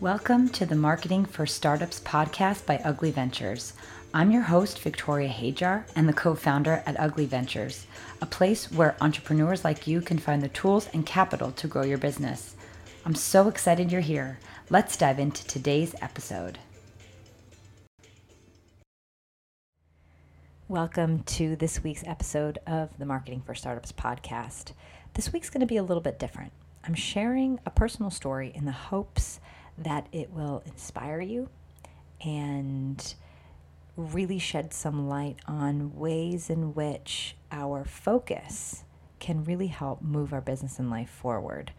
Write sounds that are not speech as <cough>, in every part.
Welcome to the Marketing for Startups podcast by Ugly Ventures. I'm your host, Victoria Hajar, and the co founder at Ugly Ventures, a place where entrepreneurs like you can find the tools and capital to grow your business. I'm so excited you're here. Let's dive into today's episode. Welcome to this week's episode of the Marketing for Startups podcast. This week's going to be a little bit different. I'm sharing a personal story in the hopes that it will inspire you and really shed some light on ways in which our focus can really help move our business and life forward.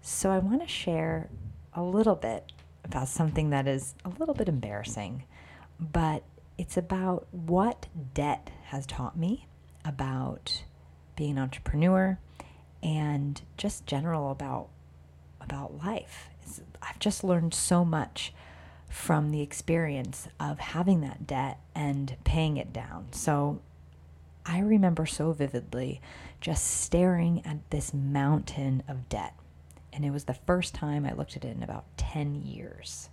So, I want to share a little bit about something that is a little bit embarrassing, but it's about what debt has taught me about being an entrepreneur and just general about about life. I've just learned so much from the experience of having that debt and paying it down. So I remember so vividly just staring at this mountain of debt. And it was the first time I looked at it in about 10 years.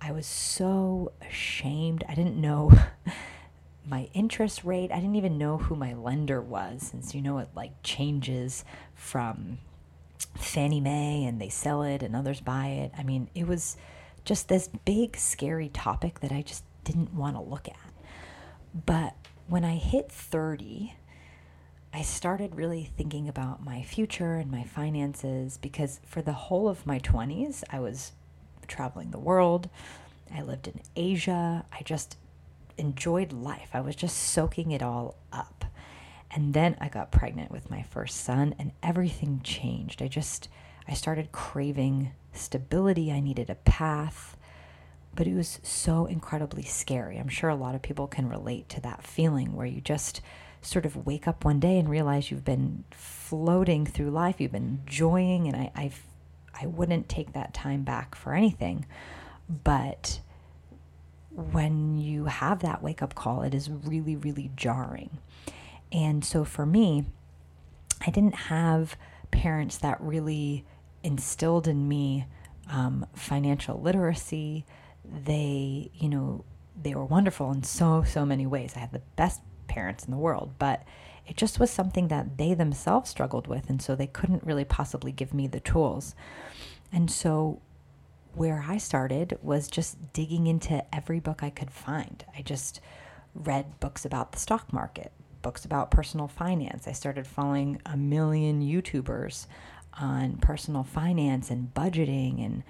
I was so ashamed. I didn't know <laughs> my interest rate. I didn't even know who my lender was, since you know it like changes from Fannie Mae and they sell it and others buy it. I mean, it was just this big, scary topic that I just didn't want to look at. But when I hit 30, I started really thinking about my future and my finances because for the whole of my 20s, I was traveling the world. I lived in Asia. I just enjoyed life. I was just soaking it all up. And then I got pregnant with my first son and everything changed. I just I started craving stability. I needed a path. But it was so incredibly scary. I'm sure a lot of people can relate to that feeling where you just sort of wake up one day and realize you've been floating through life, you've been enjoying, and I I've, I wouldn't take that time back for anything. But when you have that wake up call, it is really, really jarring. And so for me, I didn't have parents that really instilled in me um, financial literacy. They, you know, they were wonderful in so, so many ways. I had the best parents in the world, but it just was something that they themselves struggled with. And so they couldn't really possibly give me the tools. And so where I started was just digging into every book I could find. I just read books about the stock market, books about personal finance. I started following a million YouTubers on personal finance and budgeting and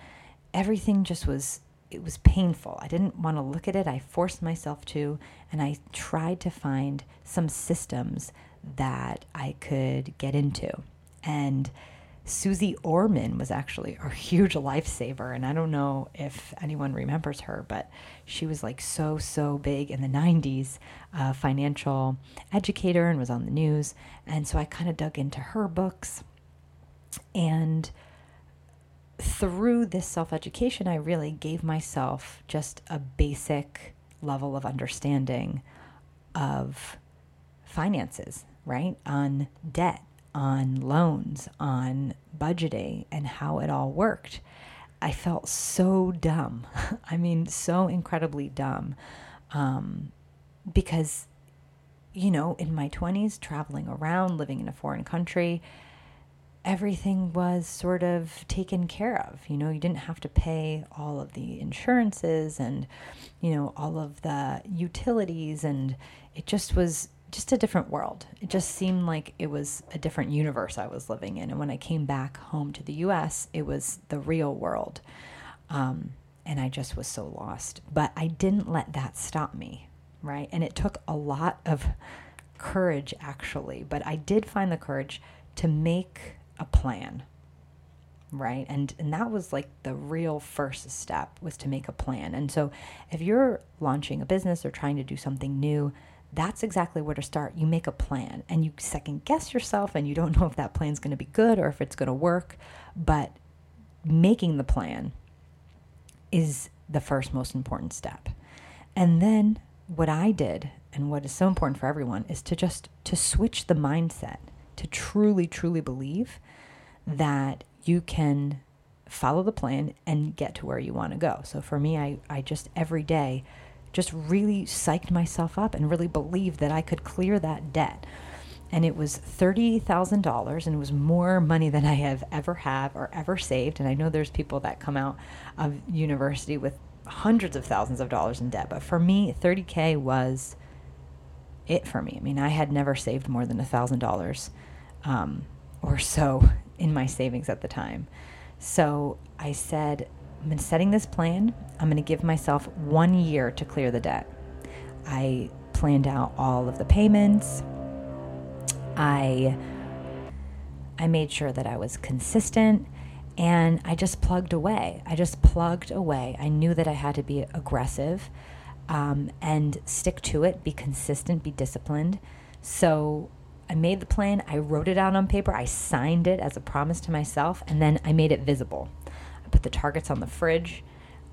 everything just was it was painful. I didn't want to look at it. I forced myself to and I tried to find some systems that I could get into. And Suze Orman was actually a huge lifesaver. And I don't know if anyone remembers her, but she was like so, so big in the 90s, a financial educator and was on the news. And so I kind of dug into her books. And through this self education, I really gave myself just a basic level of understanding of finances, right? On debt on loans, on budgeting, and how it all worked. I felt so dumb. <laughs> I mean, so incredibly dumb. Um, because, you know, in my 20s, traveling around, living in a foreign country, everything was sort of taken care of. You know, you didn't have to pay all of the insurances and, you know, all of the utilities. And it just was just a different world. It just seemed like it was a different universe I was living in. And when I came back home to the US, it was the real world. Um, and I just was so lost. But I didn't let that stop me, right? And it took a lot of courage, actually. But I did find the courage to make a plan, right and and that was like the real first step was to make a plan and so if you're launching a business or trying to do something new that's exactly where to start. You make a plan and you second guess yourself and you don't know if that plan's going to be good or if it's going to work. But making the plan is the first most important step. And then what I did and what is so important for everyone is to just to switch the mindset to truly truly believe that you can follow the plan and get to where you want to go. So for me, I, I just every day just really psyched myself up and really believed that I could clear that debt. And it was $30,000 and it was more money than I have ever have or ever saved. And I know there's people that come out of university with hundreds of thousands of dollars in debt, but for me, 30K was it for me. I mean, I had never saved more than $1,000 um, or so in my savings at the time. So I said, I'm been setting this plan. I'm going to give myself one year to clear the debt. I planned out all of the payments. I I made sure that I was consistent and I just plugged away. I just plugged away. I knew that I had to be aggressive um, and stick to it, be consistent, be disciplined. So I made the plan, I wrote it out on paper, I signed it as a promise to myself, and then I made it visible. I put the targets on the fridge.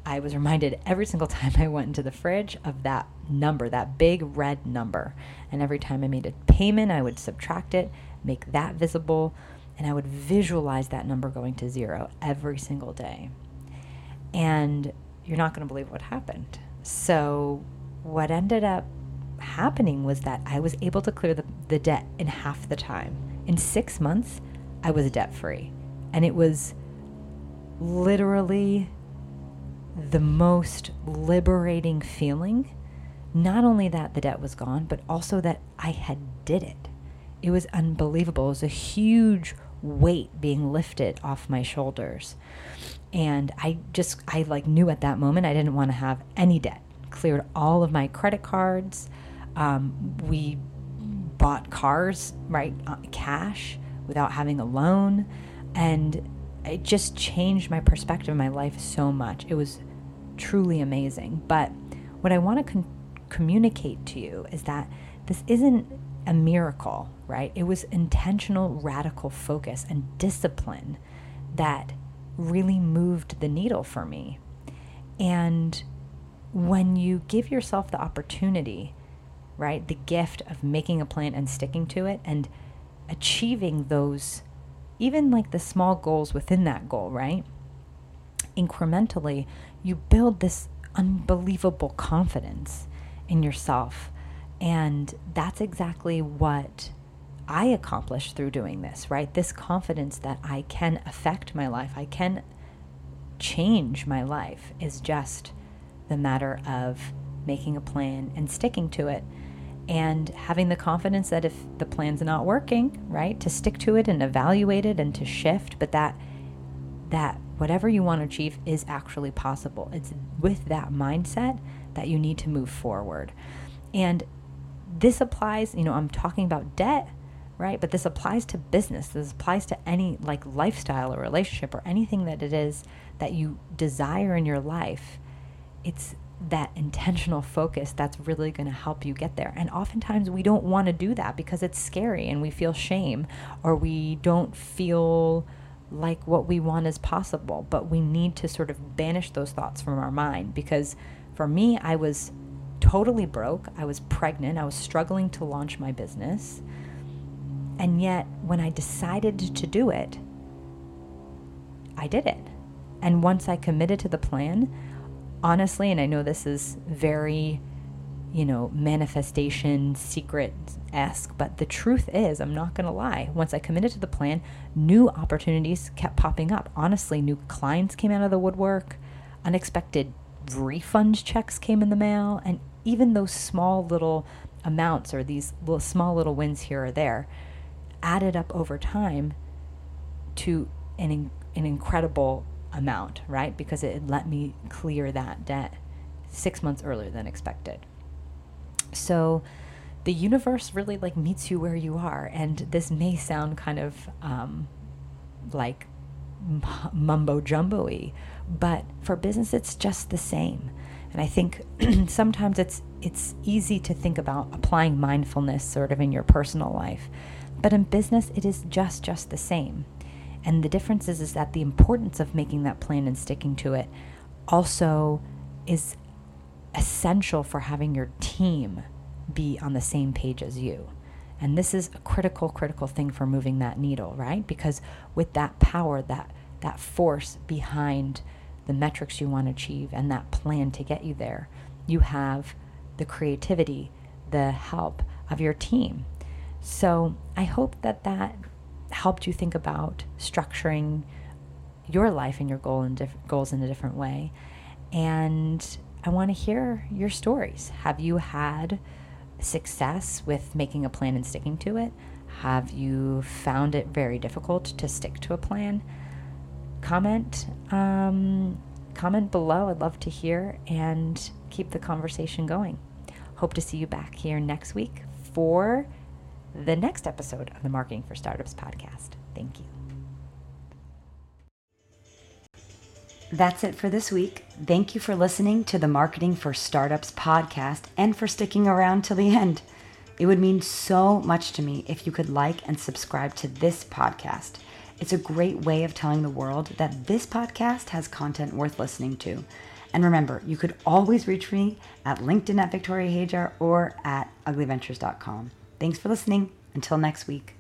I was reminded every single <laughs> time I went into the fridge of that number, that big red number. And every time I made a payment, I would subtract it, make that visible, and I would visualize that number going to zero every single day. And you're not going to believe what happened. So, what ended up happening was that I was able to clear the, the debt in half the time. In six months, I was debt free. And it was literally the most liberating feeling. Not only that the debt was gone, but also that I had did it. It was unbelievable. It was a huge weight being lifted off my shoulders. And I just, I like knew at that moment I didn't want to have any debt. Cleared all of my credit cards. Um, we bought cars, right, uh, cash without having a loan. And it just changed my perspective of my life so much. It was truly amazing. But what I want to con- communicate to you is that this isn't a miracle, right? It was intentional, radical focus and discipline that really moved the needle for me. And when you give yourself the opportunity right? The gift of making a plan and sticking to it and achieving those, even like the small goals within that goal, right? Incrementally, you build this unbelievable confidence in yourself. And that's exactly what I accomplished through doing this, right? This confidence that I can affect my life, I can change my life is just the matter of making a plan and sticking to it and having the confidence that if the plan's not working, right, to stick to it and evaluate it and to shift, but that that whatever you want to achieve is actually possible. It's with that mindset that you need to move forward. And this applies, you know, I'm talking about debt, right? But this applies to business. This applies to any like lifestyle or relationship or anything that it is that you desire in your life. It's that intentional focus that's really going to help you get there. And oftentimes we don't want to do that because it's scary and we feel shame or we don't feel like what we want is possible. But we need to sort of banish those thoughts from our mind because for me, I was totally broke. I was pregnant. I was struggling to launch my business. And yet, when I decided to do it, I did it. And once I committed to the plan, honestly, and I know this is very, you know, manifestation secret esque, but the truth is, I'm not going to lie. Once I committed to the plan, new opportunities kept popping up. Honestly, new clients came out of the woodwork, unexpected refund checks came in the mail, and even those small little amounts or these little, small little wins here or there added up over time to an, an incredible amount, right? Because it let me clear that debt six months earlier than expected. So the universe really like meets you where you are. And this may sound kind of um, like <laughs> mumbo jumbo but for business, it's just the same. And I think <clears throat> sometimes it's it's easy to think about applying mindfulness sort of in your personal life. But in business, it is just just the same. And the difference is, is that the importance of making that plan and sticking to it also is essential for having your team be on the same page as you. And this is a critical, critical thing for moving that needle, right? Because with that power, that that force behind the metrics you want to achieve and that plan to get you there. You have the creativity, the help of your team. So I hope that that helped you think about structuring your life and your goal and diff- goals in a different way. And I want to hear your stories. Have you had success with making a plan and sticking to it? Have you found it very difficult to stick to a plan? Comment, um, comment below. I'd love to hear and keep the conversation going. Hope to see you back here next week for the next episode of the Marketing for Startups podcast. Thank you. That's it for this week. Thank you for listening to the Marketing for Startups podcast and for sticking around till the end. It would mean so much to me if you could like and subscribe to this podcast. It's a great way of telling the world that this podcast has content worth listening to. And remember, you could always reach me at LinkedIn at Victoria Hajar or at uglyventures.com. Thanks for listening. Until next week.